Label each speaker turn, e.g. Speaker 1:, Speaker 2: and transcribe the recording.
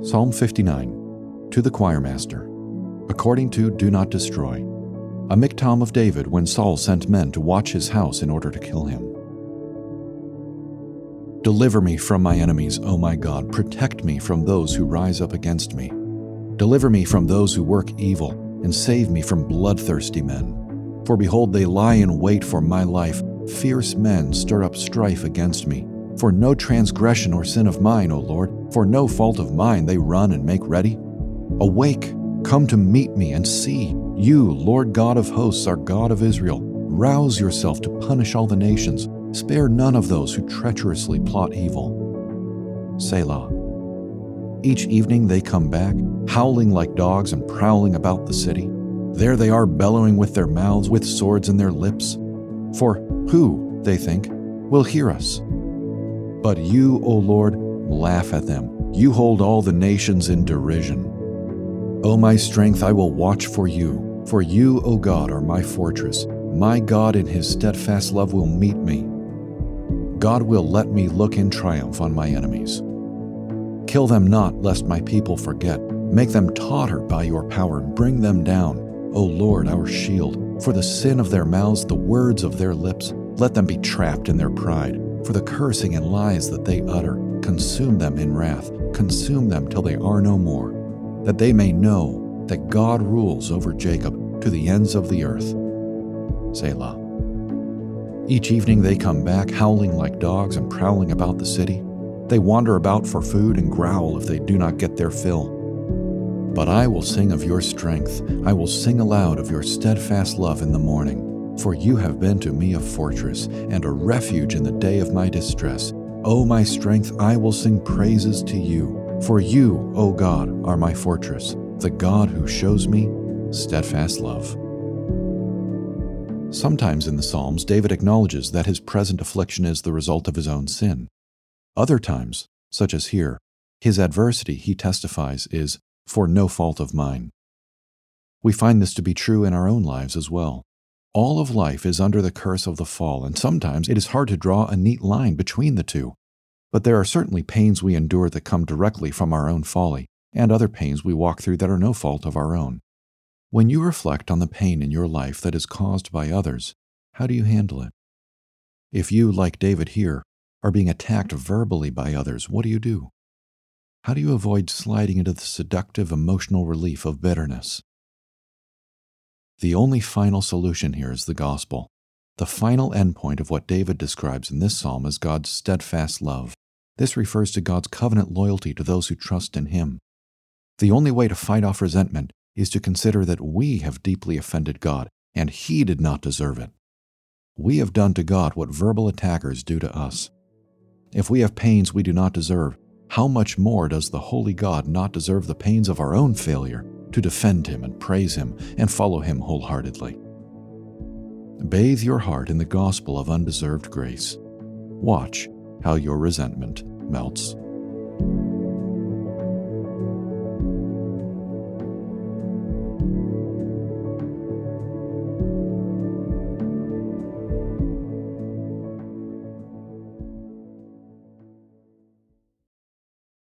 Speaker 1: Psalm 59 To the choirmaster, according to Do Not Destroy, a miktam of David when Saul sent men to watch his house in order to kill him. Deliver me from my enemies, O my God. Protect me from those who rise up against me. Deliver me from those who work evil, and save me from bloodthirsty men. For behold, they lie in wait for my life. Fierce men stir up strife against me. For no transgression or sin of mine, O Lord, for no fault of mine they run and make ready. Awake, come to meet me and see. You, Lord God of hosts, are God of Israel. Rouse yourself to punish all the nations. Spare none of those who treacherously plot evil. Selah. Each evening they come back, howling like dogs and prowling about the city. There they are bellowing with their mouths, with swords in their lips. For who, they think, will hear us? But you, O Lord, laugh at them. You hold all the nations in derision. O my strength, I will watch for you. For you, O God, are my fortress. My God in his steadfast love will meet me. God will let me look in triumph on my enemies. Kill them not, lest my people forget. Make them totter by your power. And bring them down, O Lord, our shield. For the sin of their mouths, the words of their lips, let them be trapped in their pride for the cursing and lies that they utter. Consume them in wrath, consume them till they are no more, that they may know that God rules over Jacob to the ends of the earth. Selah. Each evening they come back, howling like dogs and prowling about the city. They wander about for food and growl if they do not get their fill. But I will sing of your strength. I will sing aloud of your steadfast love in the morning. For you have been to me a fortress and a refuge in the day of my distress. O my strength, I will sing praises to you. For you, O God, are my fortress, the God who shows me steadfast love. Sometimes in the Psalms, David acknowledges that his present affliction is the result of his own sin. Other times, such as here, his adversity, he testifies, is for no fault of mine. We find this to be true in our own lives as well. All of life is under the curse of the fall, and sometimes it is hard to draw a neat line between the two. But there are certainly pains we endure that come directly from our own folly, and other pains we walk through that are no fault of our own. When you reflect on the pain in your life that is caused by others, how do you handle it? If you, like David here, are being attacked verbally by others, what do you do? How do you avoid sliding into the seductive emotional relief of bitterness? The only final solution here is the gospel. The final endpoint of what David describes in this psalm is God's steadfast love. This refers to God's covenant loyalty to those who trust in Him. The only way to fight off resentment is to consider that we have deeply offended God, and He did not deserve it. We have done to God what verbal attackers do to us. If we have pains we do not deserve, how much more does the holy God not deserve the pains of our own failure to defend him and praise him and follow him wholeheartedly. Bathe your heart in the gospel of undeserved grace. Watch how your resentment melts.